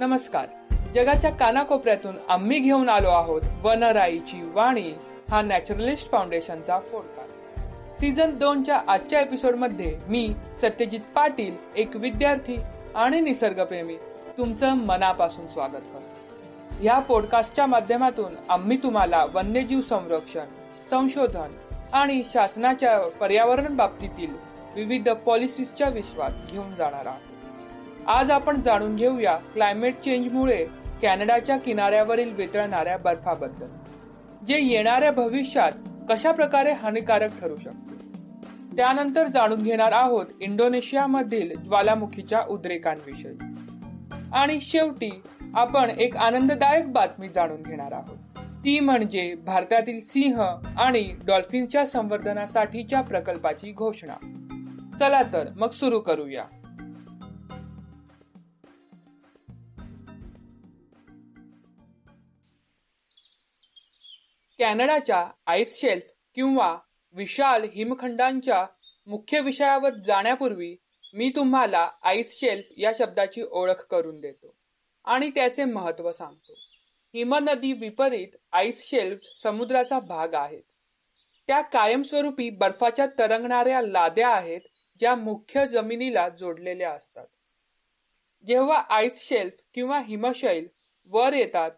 नमस्कार. जगाच्या कानाकोपऱ्यातून आम्ही घेऊन आलो आहोत वनराईची वाणी हा नॅचरलिस्ट फाउंडेशनचा पॉडकास्ट सीझन दोनच्या आजच्या एपिसोडमध्ये मी सत्यजित पाटील एक विद्यार्थी आणि निसर्गप्रेमी तुमचं मनापासून स्वागत करतो. या पॉडकास्टच्या माध्यमातून आम्ही तुम्हाला वन्यजीव संरक्षण संशोधन आणि शासनाच्या पर्यावरण बाबतीतील विविध पॉलिसीजच्या विश्वात घेऊन जाणार आहोत. आज आपण जाणून घेऊया क्लायमेट चेंजमुळे कॅनडाच्या किनाऱ्यावरील वितळणाऱ्या बर्फाबद्दल जे येणाऱ्या भविष्यात कशा प्रकारे हानिकारक ठरू शकते. त्यानंतर जाणून घेणार आहोत इंडोनेशियामधील ज्वालामुखीच्या उद्रेकांविषयी. आणि शेवटी आपण एक आनंददायक बातमी जाणून घेणार आहोत. ती म्हणजे भारतातील सिंह आणि डॉल्फिनच्या संवर्धनासाठीच्या प्रकल्पाची घोषणा. चला तर मग सुरू करूया. कॅनडाच्या आईस शेल्फ किंवा विशाल हिमखंडांच्या मुख्य विषयावर जाण्यापूर्वी मी तुम्हाला आईस शेल्फ या शब्दाची ओळख करून देतो आणि त्याचे महत्त्व सांगतो. हिमनदी विपरीत आईस शेल्फ समुद्राचा भाग आहेत. त्या कायमस्वरूपी बर्फाच्या तरंगणाऱ्या लाद्या आहेत ज्या मुख्य जमिनीला जोडलेल्या असतात. जेव्हा आईस शेल्फ किंवा हिमशैल वर येतात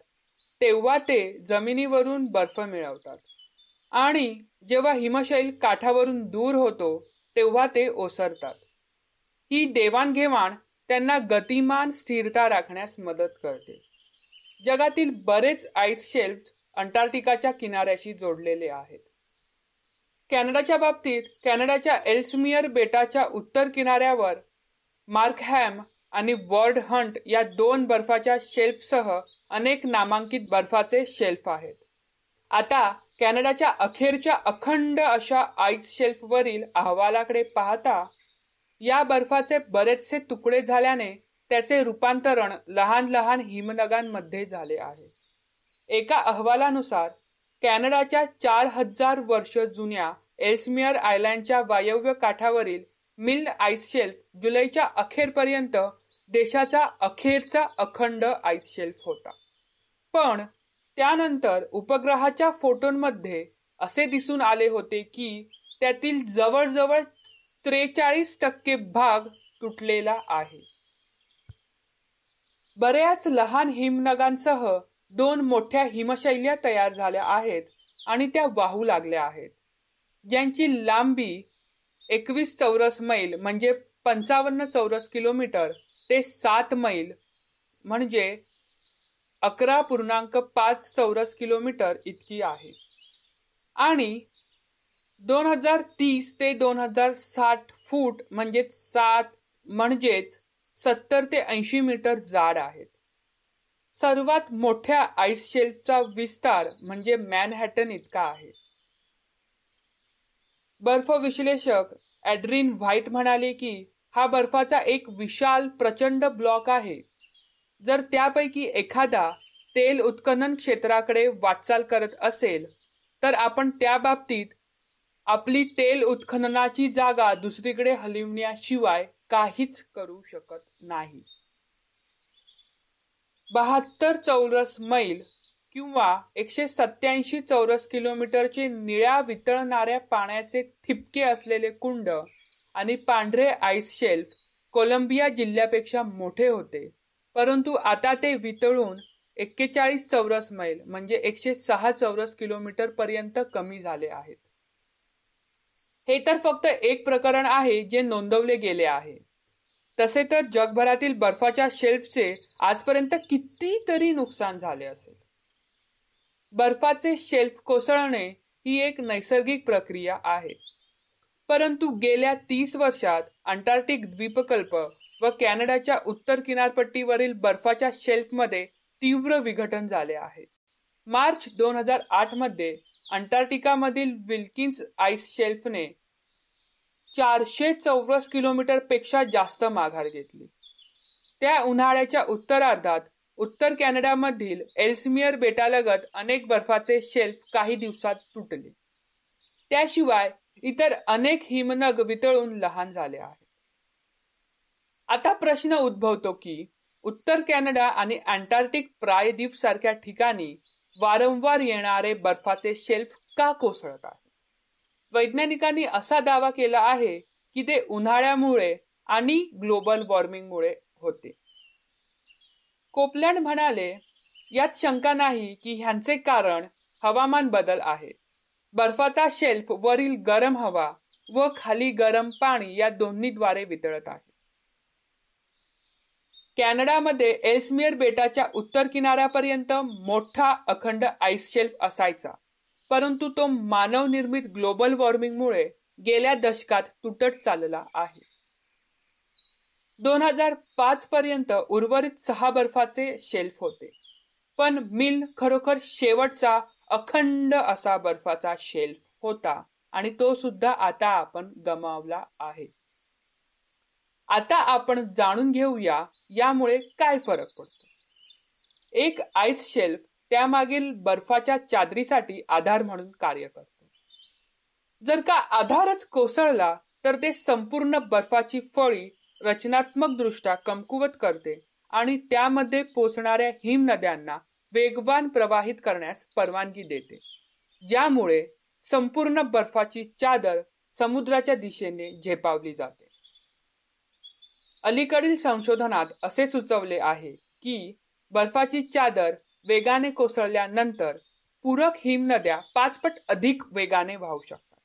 तेव्हा ते जमिनीवरून बर्फ मिळवतात. आणि जेव्हा हिमशैल काठावरून दूर होतो तेव्हा ते ओसरतात. ही देवाणघेवाण त्यांना गतिमान स्थिरता राखण्यास मदत करते. जगातील बरेच आईस शेल्फ अंटार्क्टिकाच्या किनाऱ्याशी जोडलेले आहेत. कॅनडाच्या बाबतीत कॅनडाच्या एल्समियर बेटाच्या उत्तर किनाऱ्यावर मार्कहॅम आणि वर्ड हंट या दोन बर्फाच्या शेल्फसह अनेक नामांकित बर्फाचे शेल्फ आहेत. आता कॅनडाच्या अखेरच्या अखंड अशा आईस शेल्फवरील अहवालाकडे पाहता या बर्फाचे बरेचसे तुकडे झाल्याने त्याचे रूपांतरण लहान लहान हिमनगांमध्ये झाले आहे. एका अहवालानुसार कॅनडाच्या चार हजार वर्ष जुन्या एल्समियर आयलँडच्या वायव्य काठावरील मिल्ड आईस शेल्फ जुलैच्या अखेरपर्यंत देशाचा अखेरचा अखंड आईस शेल्फ होता. पण त्यानंतर उपग्रहाच्या फोटोंमध्ये असे दिसून आले होते की त्यातील जवळजवळ त्रेचाळीस टक्के भाग तुटलेला आहे. बऱ्याच लहान हिमनगांसह दोन मोठ्या हिमशैल्या तयार झाल्या आहेत आणि त्या वाहू लागल्या आहेत. ज्यांची लांबी एकवीस चौरस मैल म्हणजे पंचावन्न चौरस किलोमीटर ते सात मैल म्हणजे अकरा पूर्णांक पाच चौरस किलोमीटर इतकी आहे. आणि दोन हजार तीस ते दोन हजार साठ फूट म्हणजे सात म्हणजेच सत्तर ते ऐंशी मीटर जाड आहेत. सर्वात मोठ्या आईस शेल्फचा विस्तार म्हणजे मॅनहॅटन इतका आहे. बर्फ विश्लेषक ॲड्रिन व्हाईट म्हणाले की हा बर्फाचा एक विशाल प्रचंड ब्लॉक आहे. जर त्यापैकी एखादा तेल उत्खनन क्षेत्राकडे वाटचाल करत असेल तर आपण त्या बाबतीत आपली तेल उत्खननाची जागा दुसरीकडे हलविण्याशिवाय काहीच करू शकत नाही. बहात्तर चौरस मैल किंवा एकशे सत्याऐंशी चौरस किलोमीटरचे निळ्या वितळणाऱ्या पाण्याचे ठिपके असलेले कुंड आणि पांढरे आईस शेल्फ कोलंबिया जिल्ह्यापेक्षा मोठे होते. परंतु आता ते वितळून एक्केचाळीस चौरस मैल म्हणजे एकशे सहा चौरस किलोमीटर पर्यंत कमी झाले आहेत. हे तर फक्त एक प्रकरण आहे जे नोंदवले गेले आहे. तसे तर जगभरातील बर्फाच्या शेल्फचे आजपर्यंत कितीतरी नुकसान झाले असेल. बर्फाचे शेल्फ कोसळणे ही एक नैसर्गिक प्रक्रिया आहे. परंतु गेल्या तीस वर्षात अंटार्क्टिक द्वीपकल्प व कॅनडाच्या उत्तर किनारपट्टीवरील बर्फाच्या शेल्फमध्ये तीव्र विघटन झाले आहे. मार्च दोन हजार आठमध्ये अंटार्क्टिकामधील विल्किन्स आईस शेल्फने चारशे चौरस किलोमीटरपेक्षा जास्त माघार घेतली. त्या उन्हाळ्याच्या उत्तरार्धात उत्तर कॅनडामधील एल्समियर बेटालगत अनेक बर्फाचे शेल्फ काही दिवसात तुटले. त्याशिवाय इतर अनेक हिमनग वितळून लहान झाले आहेत. आता प्रश्न उद्भवतो की उत्तर कॅनडा आणि अँटार्क्टिक प्रायद्वीप सारख्या ठिकाणी वारंवार येणारे बर्फाचे शेल्फ का कोसळत आहे वैज्ञानिकांनी असा दावा केला आहे की ते उन्हाळ्यामुळे आणि ग्लोबल वॉर्मिंगमुळे होते. कोपलँड म्हणाले यात शंका नाही की ह्यांचे कारण हवामान बदल आहे. बर्फाचा शेल्फ वरील गरम हवा व खाली गरम पाणी या दोन्हीद्वारे वितळत आहे. कॅनडामध्ये एल्समियर बेटाच्या उत्तर किनाऱ्यापर्यंत मोठा अखंड आईस शेल्फ असायचा परंतु तो मानव निर्मित ग्लोबल वॉर्मिंगमुळे गेल्या दशकात तुटत चालला आहे. दोन हजार पाच पर्यंत उर्वरित सहा बर्फाचे शेल्फ होते पण मिल खरोखर शेवटचा अखंड असा बर्फाचा शेल्फ होता आणि तो सुद्धा आता आपण गमावला आहे. आता आपण जाणून घेऊया यामुळे काय फरक पडतो. एक आईस शेल्फ त्यामागील बर्फाच्या चादरीसाठी आधार म्हणून कार्य करतो. जर का आधारच कोसळला तर ते संपूर्ण बर्फाची फळी रचनात्मक दृष्ट्या कमकुवत करते आणि त्यामध्ये पोचणाऱ्या हिम नद्यांना वेगवान प्रवाहित करण्यास परवानगी देते. ज्यामुळे संपूर्ण बर्फाची चादर समुद्राच्या दिशेने झेपावली जाते. अलीकडील संशोधनात असे सुचवले आहे की बर्फाची चादर वेगाने कोसळल्यानंतर पूरक हिमनद्या पाचपट अधिक वेगाने वाहू शकतात.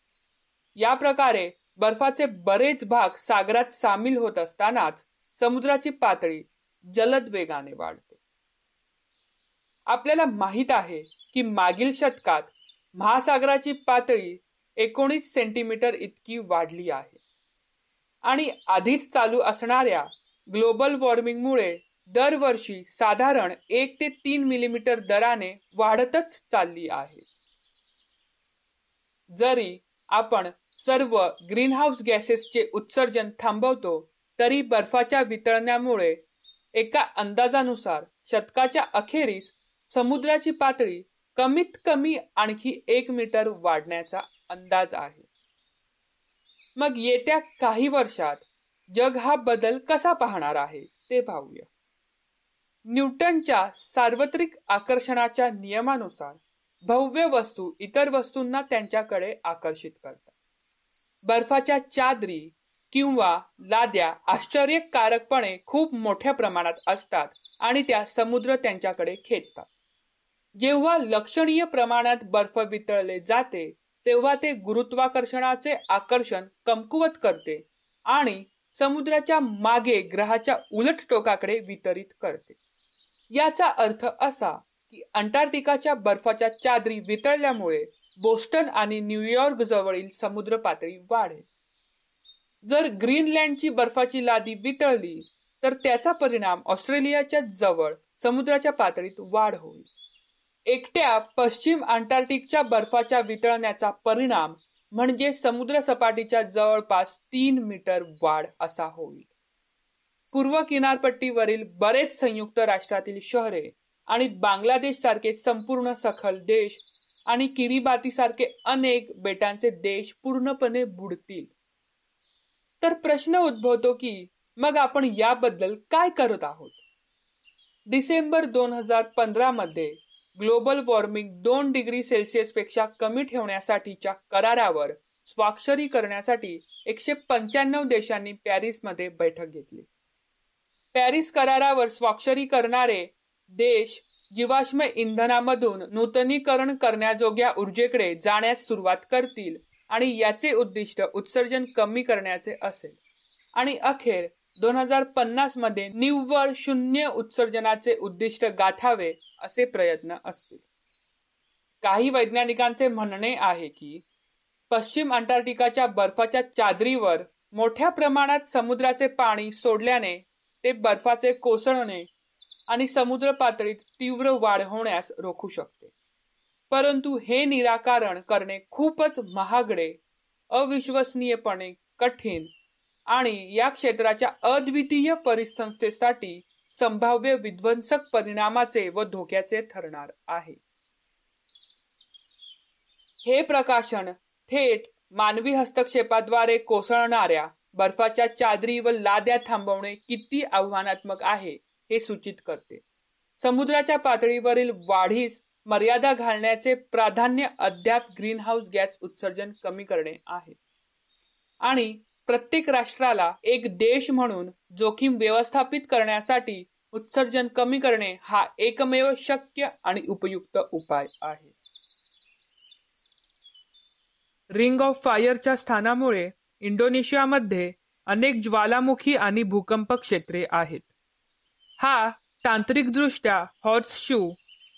या प्रकारे बर्फाचे बरेच भाग सागरात सामील होत असतानाच समुद्राची पातळी जलद वेगाने वाढते. आपल्याला माहीत आहे की मागील शतकात महासागराची पातळी एकोणीस सेंटीमीटर इतकी वाढली आहे. आणि आधीच चालू असणाऱ्या ग्लोबल वॉर्मिंगमुळे दरवर्षी साधारण एक ते तीन मिलीमीटर दराने वाढतच चालली आहे. जरी आपण सर्व ग्रीनहाऊस गॅसेसचे उत्सर्जन थांबवतो तरी बर्फाच्या वितळण्यामुळे एका अंदाजानुसार शतकाच्या अखेरीस समुद्राची पातळी कमीत कमी आणखी एक मीटर वाढण्याचा अंदाज आहे. मग येत्या काही वर्षात जग हा बदल कसा पाहणार आहे ते पाहूया. न्यूटनच्या सार्वत्रिक आकर्षणाच्या नियमानुसार भव्य वस्तू इतर वस्तूंना त्यांच्याकडे आकर्षित करतात. बर्फाच्या चादरी किंवा लाद्या आश्चर्यकारकपणे खूप मोठ्या प्रमाणात असतात आणि त्या समुद्र त्यांच्याकडे खेचतात. जेव्हा लक्षणीय प्रमाणात बर्फ वितळले जाते तेव्हा ते गुरुत्वाकर्षणाचे आकर्षण कमकुवत करते आणि समुद्राच्या मागे ग्रहाच्या उलट टोकाकडे वितरित करते. याचा अर्थ असा की अंटार्क्टिकाच्या बर्फाच्या चादरी वितळल्यामुळे बोस्टन आणि न्यूयॉर्क जवळील समुद्र पातळी वाढेल. जर ग्रीनलँडची बर्फाची लादी वितळली तर त्याचा परिणाम ऑस्ट्रेलियाच्या जवळ समुद्राच्या पातळीत वाढ होईल. एकट्या पश्चिम अंटार्क्टिकच्या बर्फाच्या वितळण्याचा परिणाम म्हणजे समुद्र सपाटीच्या जवळपास तीन मीटर वाढ असा होईल. पूर्व किनारपट्टीवरील बरेच संयुक्त राष्ट्रातील शहरे आणि बांगलादेश सारखे संपूर्ण सखल देश आणि किरीबाती सारखे अनेक बेटांचे देश पूर्णपणे बुडतील. तर प्रश्न उद्भवतो की मग आपण याबद्दल काय करत आहोत? डिसेंबर दोन हजार पंधरा मध्ये ग्लोबल वॉर्मिंग दोन डिग्री सेल्सिअसपेक्षा कमी ठेवण्यासाठीच्या करारावर स्वाक्षरी करण्यासाठी एकशे पंच्याण्णव देशांनी पॅरिसमध्ये बैठक घेतली. पॅरिस करारावर स्वाक्षरी करणारे देश जीवाश्म इंधनामधून नूतनीकरण करण्याजोग्या ऊर्जेकडे जाण्यास सुरुवात करतील आणि याचे उद्दिष्ट उत्सर्जन कमी करण्याचे असेल. आणि अखेर दोन हजार पन्नासमध्ये निव्वळ शून्य उत्सर्जनाचे उद्दिष्ट गाठावे असे प्रयत्न असतील. काही वैज्ञानिकांचे म्हणणे आहे की पश्चिम अंटार्क्टिकाच्या बर्फाच्या चादरीवर मोठ्या प्रमाणात समुद्राचे पाणी सोडल्याने ते बर्फाचे कोसळणे आणि समुद्र पातळीत तीव्र वाढ होण्यास रोखू शकते. परंतु हे निराकरण करणे खूपच महागडे अविश्वसनीयपणे कठीण आणि या क्षेत्राच्या अद्वितीय परिसंस्थेसाठी संभाव्य विध्वंसक परिणामाचे व धोक्याचे ठरणार आहे. हे प्रकाशन थेट मानवी हस्तक्षेपाद्वारे कोसळणाऱ्या बर्फाच्या चादरी व लाद्या थांबवणे किती आव्हानात्मक आहे हे सूचित करते. समुद्राच्या पातळीवरील वाढीस मर्यादा घालण्याचे प्राधान्य अद्याप ग्रीनहाऊस गॅस उत्सर्जन कमी करणे आहे. आणि प्रत्येक राष्ट्राला एक देश म्हणून जोखीम व्यवस्थापित करण्यासाठी उत्सर्जन कमी करणे हा एकमेव शक्य आणि उपयुक्त उपाय आहे. रिंग ऑफ फायरच्या स्थानामुळे इंडोनेशियामध्ये अनेक ज्वालामुखी आणि भूकंप क्षेत्रे आहेत. हा तांत्रिकदृष्ट्या हॉर्सशू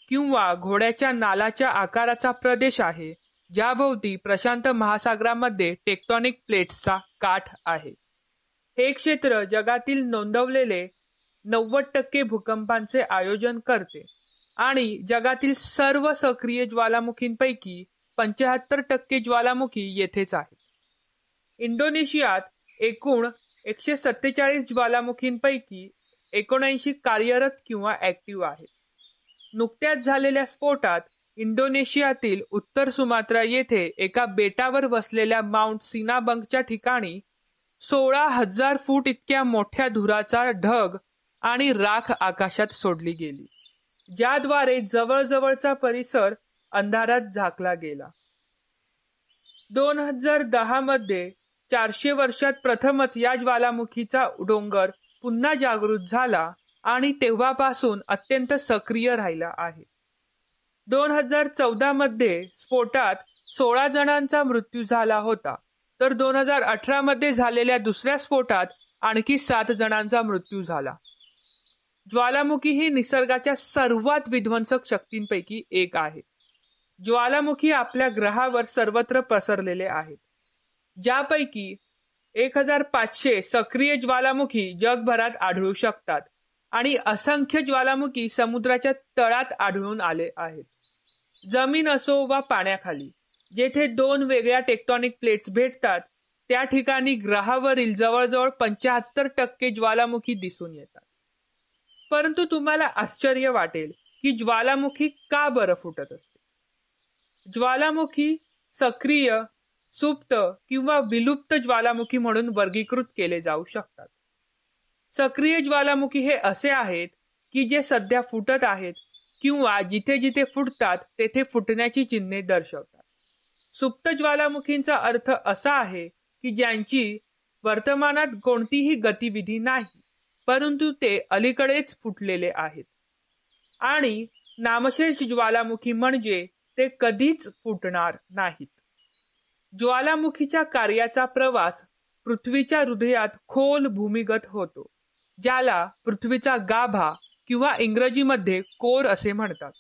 किंवा घोड्याच्या नालाच्या आकाराचा प्रदेश आहे ज्याभोवती प्रशांत महासागरामध्ये टेक्टॉनिक प्लेट्सचा काठ आहे. हे क्षेत्र जगातील नोंदवलेले नव्वद टक्के भूकंपांचे आयोजन करते आणि जगातील सर्व सक्रिय ज्वालामुखींपैकी पंच्याहत्तर टक्के ज्वालामुखी येथेच आहेत. इंडोनेशियात एकूण एकशे सत्तेचाळीस ज्वालामुखींपैकी एकोणऐंशी कार्यरत किंवा ऍक्टिव्ह आहेत. नुकत्याच झालेल्या स्फोटात इंडोनेशियातील उत्तर सुमात्रा येथे एका बेटावर वसलेल्या माउंट सिनाबंगच्या ठिकाणी सोळा हजार फूट इतक्या मोठ्या धुराचा ढग आणि राख आकाशात सोडली गेली ज्याद्वारे जवळजवळचा परिसर अंधारात झाकला गेला. दोन हजार दहा मध्ये चारशे वर्षात प्रथमच या ज्वालामुखीचा डोंगर पुन्हा जागृत झाला आणि तेव्हापासून अत्यंत सक्रिय राहिला आहे. दोन हजार चौदा मध्ये स्फोटात सोळा जणांचा मृत्यू झाला होता. तर दोन हजार अठरा मध्ये झालेल्या दुसऱ्या स्फोटात आणखी सात जणांचा मृत्यू झाला. ज्वालामुखी ही निसर्गाच्या सर्वात विध्वंसक शक्तींपैकी एक आहे. ज्वालामुखी आपल्या ग्रहावर सर्वत्र पसरलेले आहेत. ज्यापैकी एक हजार पाचशे सक्रिय ज्वालामुखी जगभरात आढळू शकतात आणि असंख्य ज्वालामुखी समुद्राच्या तळात आढळून आले आहेत. जमीन असो वा पाण्याखाली जेथे दोन वेगळ्या टेक्टॉनिक प्लेट्स भेटतात त्या ठिकाणी ग्रहावरील जवळजवळ पंच्याहत्तर टक्के ज्वालामुखी दिसून येतात. परंतु तुम्हाला आश्चर्य वाटेल की ज्वालामुखी का बरं फुटत असते? ज्वालामुखी सक्रिय सुप्त किंवा विलुप्त ज्वालामुखी म्हणून वर्गीकृत केले जाऊ शकतात. सक्रिय ज्वालामुखी हे असे आहेत की जे सध्या फुटत आहेत किंवा जिथे जिथे फुटतात तेथे फुटण्याची चिन्हे दर्शवतात. सुप्त ज्वालामुखींचा अर्थ असा आहे की ज्यांची वर्तमानात कोणतीही गतिविधी नाही परंतु ते अलीकडेच फुटलेले आहेत. आणि नामशेष ज्वालामुखी म्हणजे ते कधीच फुटणार नाहीत. ज्वालामुखीच्या कार्याचा प्रवास पृथ्वीच्या हृदयात खोल भूमिगत होतो ज्याला पृथ्वीचा गाभा किंवा इंग्रजीमध्ये कोर असे म्हणतात.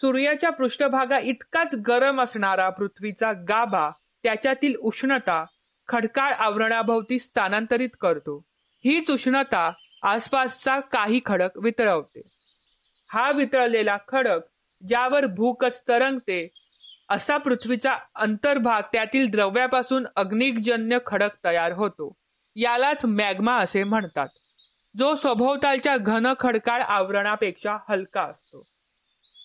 सूर्याच्या पृष्ठभागा इतकाच गरम असणारा पृथ्वीचा गाभा त्याच्यातील उष्णता खडकाळ आवरणाभोवती स्थानांतरित करतो. हीच उष्णता आसपासचा काही खडक वितळवते. हा वितळलेला खडक ज्यावर भूकच तरंगते असा पृथ्वीचा अंतर्भाग त्यातील द्रव्यापासून अग्निजन्य खडक तयार होतो. यालाच मॅग्मा असे म्हणतात. जो सभोवतालच्या घन खडकाळ आवरणापेक्षा हलका असतो.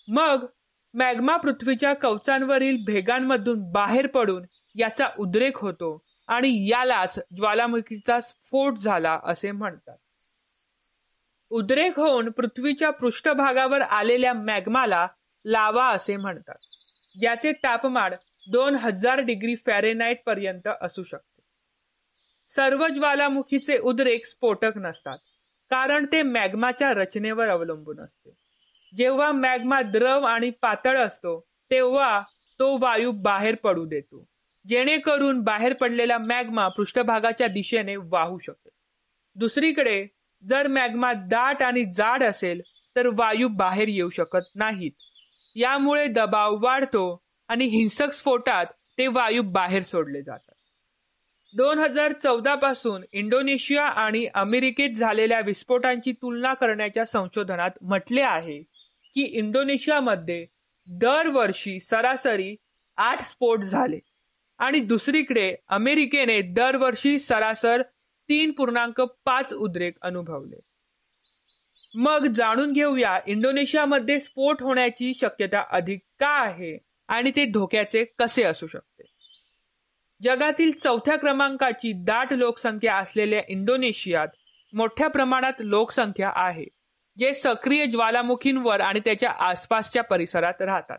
मग मॅग्मा पृथ्वीच्या कवचांवरील भेगांमधून बाहेर पडून याचा उद्रेक होतो आणि यालाच ज्वालामुखीचा स्फोट झाला असे म्हणतात. उद्रेक होऊन पृथ्वीच्या पृष्ठभागावर आलेल्या मॅग्माला लावा असे म्हणतात. ज्याचे तापमान दोन हजार डिग्री फॅरेनाईट पर्यंत असू शकते. सर्व ज्वालामुखीचे उद्रेक स्फोटक नसतात. कारण ते मॅग्माच्या रचनेवर अवलंबून असते. जेव्हा मॅग्मा द्रव आणि पातळ असतो तेव्हा तो वायू बाहेर पडू देतो. जेणेकरून बाहेर पडलेला मॅग्मा पृष्ठभागाच्या दिशेने वाहू शकेल दुसरीकडे जर मॅग्मा दाट आणि जाड असेल तर वायू बाहेर येऊ शकत नाहीत. यामुळे दबाव वाढतो आणि हिंसक स्फोटात ते वायू बाहेर सोडले जातात. दोन हजार चौदा पासून इंडोनेशिया आणि अमेरिकेत झालेल्या विस्फोटांची तुलना करण्याच्या संशोधनात म्हटले आहे की इंडोनेशियामध्ये दरवर्षी सरासरी आठ स्फोट झाले आणि दुसरीकडे अमेरिकेने दरवर्षी सरासर तीन पूर्णांक पाच उद्रेक अनुभवले. मग जाणून घेऊया इंडोनेशियामध्ये स्फोट होण्याची शक्यता अधिक का आहे आणि ते धोक्याचे कसे असू शकते. जगातील चौथ्या क्रमांकाची दाट लोकसंख्या असलेल्या इंडोनेशियात मोठ्या प्रमाणात लोकसंख्या आहे जे सक्रिय ज्वालामुखींवर आणि त्याच्या आसपासच्या परिसरात राहतात.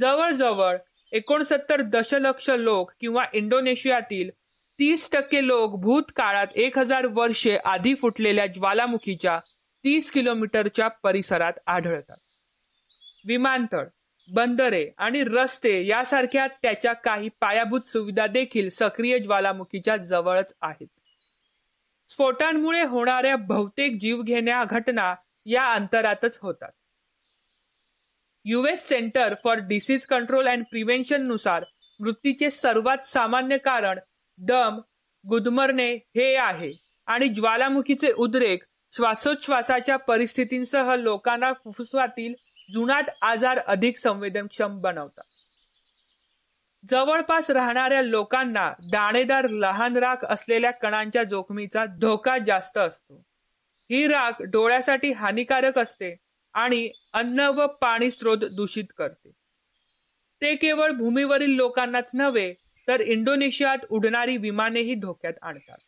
जवळजवळ एकोणसत्तर दशलक्ष लोक किंवा इंडोनेशियातील तीस टक्के लोक भूतकाळात एक हजार वर्षे आधी फुटलेल्या ज्वालामुखीच्या तीस किलोमीटरच्या परिसरात आढळतात. विमानतळ बंदरे आणि रस्ते यासारख्या त्याच्या काही पायाभूत सुविधा देखील सक्रिय ज्वालामुखीच्या जवळच आहेत. स्फोटांमुळे होणाऱ्या बहुतेक जीवघेण्या घटना या अंतरातच होतात. US centre for disease control and प्रिव्हेन्शननुसार मृत्यूचे सर्वात सामान्य कारण दम गुदमरणे हे आहे आणि ज्वालामुखीचे उद्रेक श्वासोच्छ्वासाच्या परिस्थितींसह लोकांना फुफ्फुसातील जुनाट आजार अधिक संवेदनक्षम बनवतात. जवळपास राहणाऱ्या लोकांना दाणेदार लहान राख असलेल्या कणांच्या जोखमीचा धोका जास्त असतो. ही राख डोळ्यासाठी हानिकारक असते आणि अन्न व पाणी स्रोत दूषित करते. ते केवळ भूमीवरील लोकांनाच नव्हे तर इंडोनेशियात उडणारी विमानेही धोक्यात आणतात.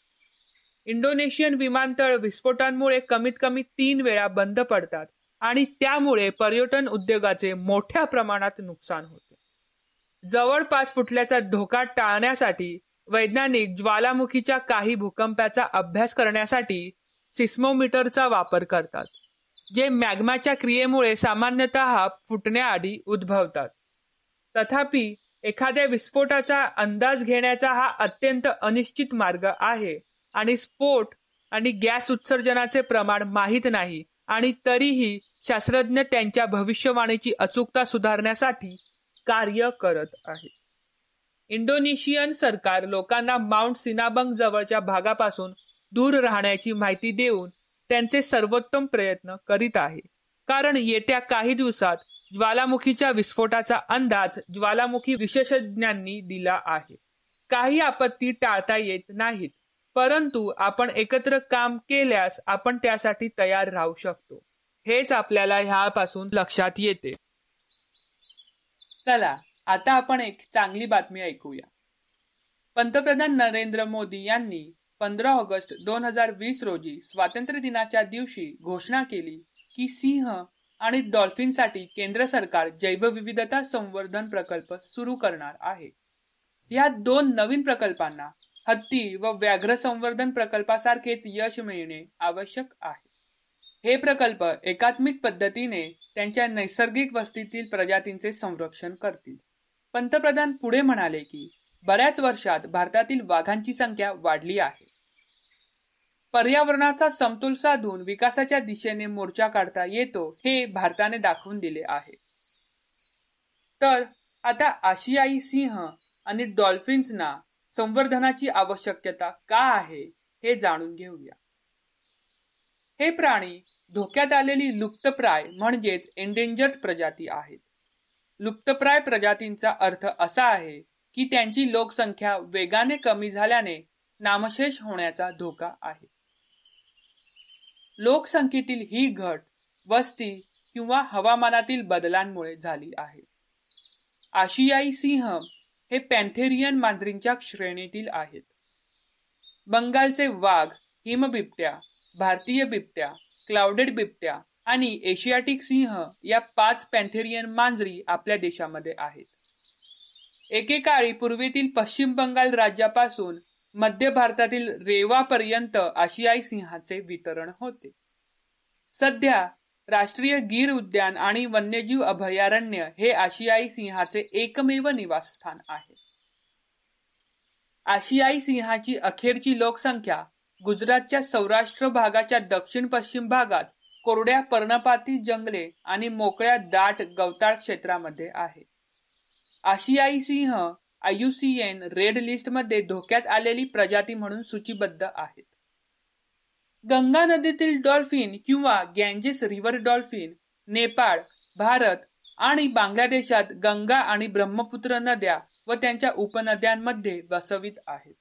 इंडोनेशियन विमानतळ विस्फोटांमुळे कमीत कमी तीन वेळा बंद पडतात आणि त्यामुळे पर्यटन उद्योगाचे मोठ्या प्रमाणात नुकसान होते. जवळपास फुटल्याचा धोका टाळण्यासाठी वैज्ञानिक ज्वालामुखीच्या काही भूकंपाचा अभ्यास करण्यासाठी सिस्मोमीटरचा वापर करतात जे मॅग्माच्या क्रियेमुळे सामान्यतः फुटण्याआधी उद्भवतात. तथापि एखाद्या विस्फोटाचा अंदाज घेण्याचा हा अत्यंत अनिश्चित मार्ग आहे आणि स्फोट आणि गॅस उत्सर्जनाचे प्रमाण माहीत नाही आणि तरीही शास्त्रज्ञ त्यांच्या भविष्यवाणीची अचूकता सुधारण्यासाठी कार्य करत आहे इंडोनेशियन सरकार लोकांना माउंट सिनाबंग जवळच्या भागापासून दूर राहण्याची माहिती देऊन त्यांचे सर्वोत्तम प्रयत्न करीत आहे. कारण येत्या काही दिवसात ज्वालामुखीच्या विस्फोटाचा अंदाज ज्वालामुखी विशेषज्ञांनी दिला आहे. काही आपत्ती टाळता येत नाहीत परंतु आपण एकत्र काम केल्यास आपण त्यासाठी तयार राहू शकतो. हेच आपल्याला ह्यापासून लक्षात येते. चला आता आपण एक चांगली बातमी ऐकूया. पंतप्रधान नरेंद्र मोदी यांनी पंधरा ऑगस्ट दोन हजार वीस रोजी स्वातंत्र्य दिनाच्या दिवशी घोषणा केली की सिंह आणि डॉल्फिनसाठी केंद्र सरकार जैवविविधता संवर्धन प्रकल्प सुरू करणार आहे. या दोन नवीन प्रकल्पांना हत्ती व व्याघ्र संवर्धन प्रकल्पासारखेच यश मिळणे आवश्यक आहे. हे प्रकल्प एकात्मिक पद्धतीने त्यांच्या नैसर्गिक वस्तीतील प्रजातींचे संरक्षण करतील. पंतप्रधान पुढे म्हणाले की बऱ्याच वर्षात भारतातील वाघांची संख्या वाढली आहे. पर्यावरणाचा समतोल साधून विकासाच्या दिशेने मोर्चा काढता येतो हे भारताने दाखवून दिले आहे. तर आता आशियाई सिंह आणि डॉल्फिन्सना संवर्धनाची आवश्यकता का आहे हे जाणून घेऊया. हे प्राणी धोक्यात आलेली लुप्तप्राय म्हणजेच एंडेंजर्ड प्रजाती आहेत. लुप्तप्राय प्रजातींचा अर्थ असा आहे की त्यांची लोकसंख्या वेगाने कमी झाल्याने नामशेष होण्याचा धोका आहे. लोकसंख्येतील ही घट वस्ती किंवा हवामानातील बदलांमुळे झाली आहे. आशियाई सिंह हे पॅन्थेरियन मांजरींच्या श्रेणीतील आहेत. बंगालचे वाघ हिमबिबट्या भारतीय बिबट्या क्लाउडेड बिबट्या आणि एशियाटिक सिंह या पाच पॅन्थेरियन मांजरी आपल्या देशामध्ये आहेत. एकेकाळी पूर्वेतील पश्चिम बंगाल राज्यापासून मध्य भारतातील रेवापर्यंत आशियाई सिंहाचे वितरण होते. सध्या राष्ट्रीय गीर उद्यान आणि वन्यजीव अभयारण्य हे आशियाई सिंहाचे एकमेव निवासस्थान आहे. आशियाई सिंहाची अखेरची लोकसंख्या गुजरातच्या सौराष्ट्र भागाच्या दक्षिण पश्चिम भागात कोरड्या पर्णपाती जंगले आणि मोकळ्या दाट गवताळ क्षेत्रामध्ये आहे. आशियाई सिंह आयुसीएन रेड लिस्टमध्ये धोक्यात आलेली प्रजाती म्हणून सूचीबद्ध आहेत. गंगा नदीतील डॉल्फिन किंवा Ganges river dolphin Nepal Bharat आणि बांगलादेशात गंगा आणि ब्रह्मपुत्र नद्या व त्यांच्या उपनद्यांमध्ये वसवित आहेत.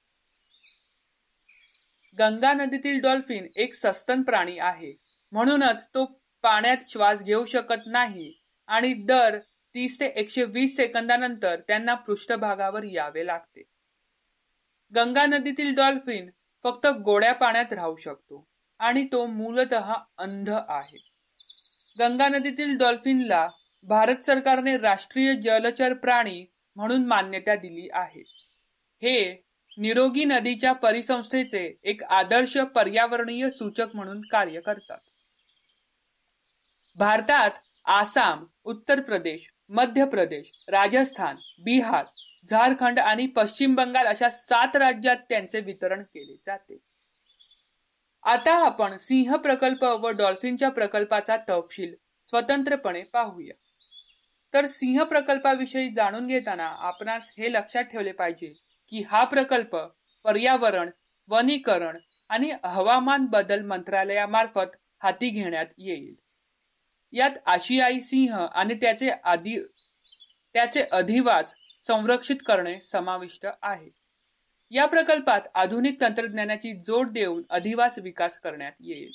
गंगा नदीतील डॉल्फिन एक सस्तन प्राणी आहे. म्हणूनच तो पाण्यात श्वास घेऊ शकत नाही आणि दर तीस ते एकशे वीस सेकंदानंतर त्यांना पृष्ठभागावर यावे लागते. गंगा नदीतील डॉल्फिन फक्त गोड्या पाण्यात राहू शकतो आणि तो मूलत अंध आहे. गंगा नदीतील डॉल्फिनला भारत सरकारने राष्ट्रीय जलचर प्राणी म्हणून मान्यता दिली आहे. हे निरोगी नदीच्या परिसंस्थेचे एक आदर्श पर्यावरणीय सूचक म्हणून कार्य करतात. भारतात आसाम उत्तर प्रदेश मध्य प्रदेश राजस्थान बिहार झारखंड आणि पश्चिम बंगाल अशा सात राज्यात त्यांचे वितरण केले जाते. आता आपण सिंह प्रकल्प व डॉल्फिनच्या प्रकल्पाचा तपशील स्वतंत्रपणे पाहूया. तर सिंह प्रकल्पाविषयी जाणून घेताना आपणास हे लक्षात ठेवले पाहिजे की हा प्रकल्प पर्यावरण वनीकरण आणि हवामान बदल मंत्रालयामार्फत हाती घेण्यात येईल. यात आशियाई सिंह आणि त्याचे आधी त्याचे अधिवास संरक्षित करणे समाविष्ट आहे. या प्रकल्पात आधुनिक तंत्रज्ञानाची जोड देऊन अधिवास विकास करण्यात येईल.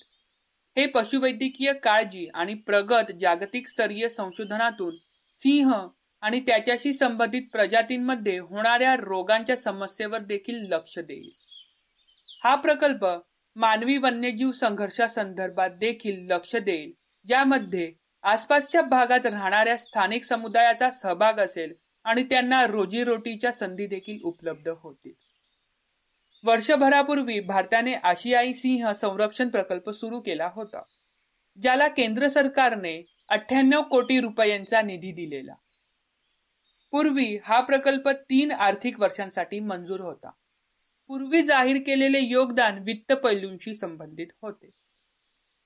हे पशुवैद्यकीय काळजी आणि प्रगत जागतिक स्तरीय संशोधनातून सिंह आणि त्याच्याशी संबंधित प्रजातींमध्ये होणाऱ्या रोगांच्या समस्येवर देखील लक्ष देईल. हा प्रकल्प मानवी वन्यजीव संघर्षासंदर्भात देखील लक्ष देईल ज्यामध्ये आसपासच्या भागात राहणाऱ्या स्थानिक समुदायाचा सहभाग असेल आणि त्यांना रोजीरोटीच्या संधी देखील उपलब्ध होतील. वर्षभरापूर्वी भारताने आशियाई सिंह संरक्षण प्रकल्प सुरू केला होता ज्याला केंद्र सरकारने अठ्ठ्याण्णव कोटी रुपयांचा निधी दिलेला. पूर्वी हा प्रकल्प तीन आर्थिक वर्षांसाठी मंजूर होता. पूर्वी जाहीर केलेले योगदान वित्त पैलूंशी संबंधित होते.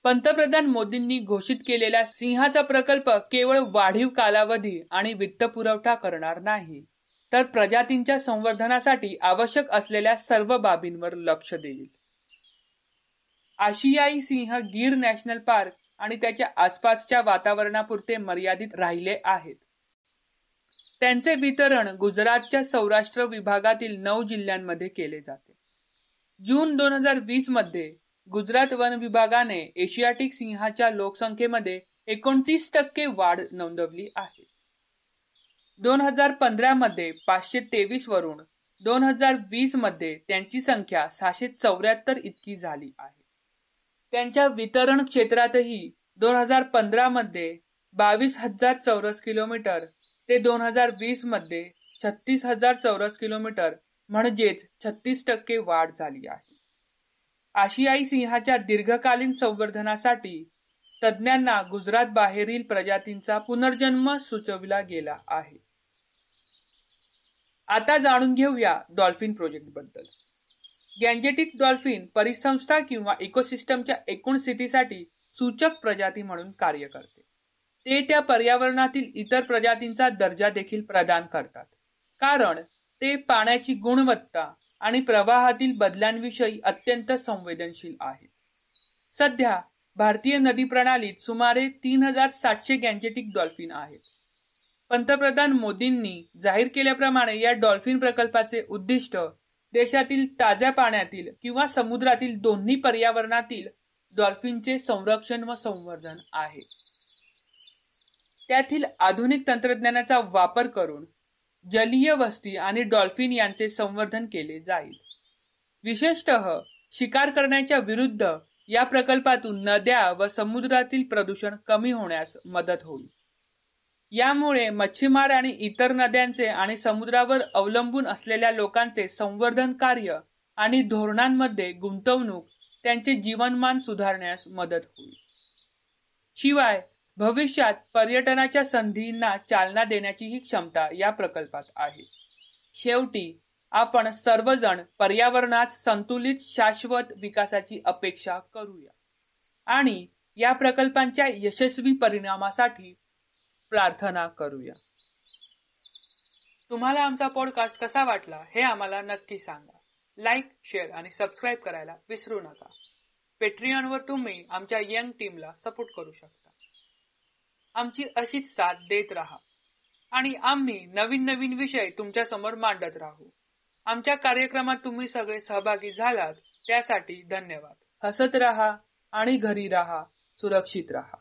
पंतप्रधान मोदींनी घोषित केलेला सिंहाचा प्रकल्प केवळ वाढीव कालावधी आणि वित्त पुरवठा करणार नाही तर प्रजातींच्या संवर्धनासाठी आवश्यक असलेल्या सर्व बाबींवर लक्ष देईल. आशियाई सिंह गीर नॅशनल पार्क आणि त्याच्या आसपासच्या वातावरणापुरते मर्यादित राहिले आहेत. त्यांचे वितरण गुजरातच्या सौराष्ट्र विभागातील नऊ जिल्ह्यांमध्ये केले जाते. जून दोन हजार वीसमध्ये गुजरात वन विभागाने एशियाटिक सिंहाच्या लोकसंख्येमध्ये एकोणतीस टक्के वाढ नोंदवली आहे. दोन हजार पंधरा मध्ये पाचशे तेवीस वरून दोन हजार वीसमध्ये त्यांची संख्या सहाशे चौऱ्याहत्तर इतकी झाली आहे. त्यांच्या वितरण क्षेत्रातही दोन हजार पंधरा मध्ये बावीस हजार चौरस किलोमीटर ते दोन हजार वीसमध्ये छत्तीस हजार चौरस किलोमीटर म्हणजेच छत्तीस टक्के वाढ झाली आहे. आशियाई सिंहाच्या दीर्घकालीन संवर्धनासाठी तज्ज्ञांना गुजरात बाहेरील प्रजातींचा पुनर्जन्म सुचविला गेला आहे. आता जाणून घेऊया डॉल्फिन प्रोजेक्टबद्दल गॅन्जेटिक डॉल्फिन परिसंस्था किंवा इकोसिस्टमच्या एकूण स्थितीसाठी सूचक प्रजाती म्हणून कार्य करते. ते त्या पर्यावरणातील इतर प्रजातींचा दर्जा देखील प्रदान करतात. कारण ते पाण्याची गुणवत्ता आणि प्रवाहातील बदलांविषयी अत्यंत संवेदनशील आहे सध्या भारतीय नदी प्रणालीत सुमारे तीन हजार सातशे गॅंजेटिक डॉल्फिन आहेत. पंतप्रधान मोदींनी जाहीर केल्याप्रमाणे या डॉल्फिन प्रकल्पाचे उद्दिष्ट देशातील ताज्या पाण्यातील किंवा समुद्रातील दोन्ही पर्यावरणातील डॉल्फिनचे संरक्षण व संवर्धन आहे. त्यातील आधुनिक तंत्रज्ञानाचा वापर करून जलीय वस्ती आणि डॉल्फिन यांचे संवर्धन केले जाईल. विशेषतः शिकार करण्याच्या विरुद्ध या प्रकल्पातून नद्या व समुद्रातील प्रदूषण कमी होण्यास मदत होईल. यामुळे मच्छीमार आणि इतर नद्यांचे आणि समुद्रावर अवलंबून असलेल्या लोकांचे संवर्धन कार्य आणि धोरणांमध्ये गुंतवणूक त्यांचे जीवनमान सुधारण्यास मदत होईल. शिवाय भविष्यात पर्यटनाच्या संधींना चालना देण्याची ही क्षमता या प्रकल्पात आहे. शेवटी आपण सर्वजण पर्यावरणात संतुलित शाश्वत विकासाची अपेक्षा करूया आणि या प्रकल्पांच्या यशस्वी परिणामासाठी प्रार्थना करूया. तुम्हाला आमचा पॉडकास्ट कसा वाटला हे आम्हाला नक्की सांगा. लाईक शेअर आणि सबस्क्राईब करायला विसरू नका. पेट्रियनवर तुम्ही आमच्या यंग टीमला सपोर्ट करू शकता. आमची अशीच साथ देत राहा. आणि आम्ही नवीन नवीन विषय तुमच्यासमोर मांडत राहू. आमच्या कार्यक्रमात तुम्ही सगळे सहभागी झालात त्यासाठी धन्यवाद. हसत राहा आणि घरी राहा सुरक्षित राहा.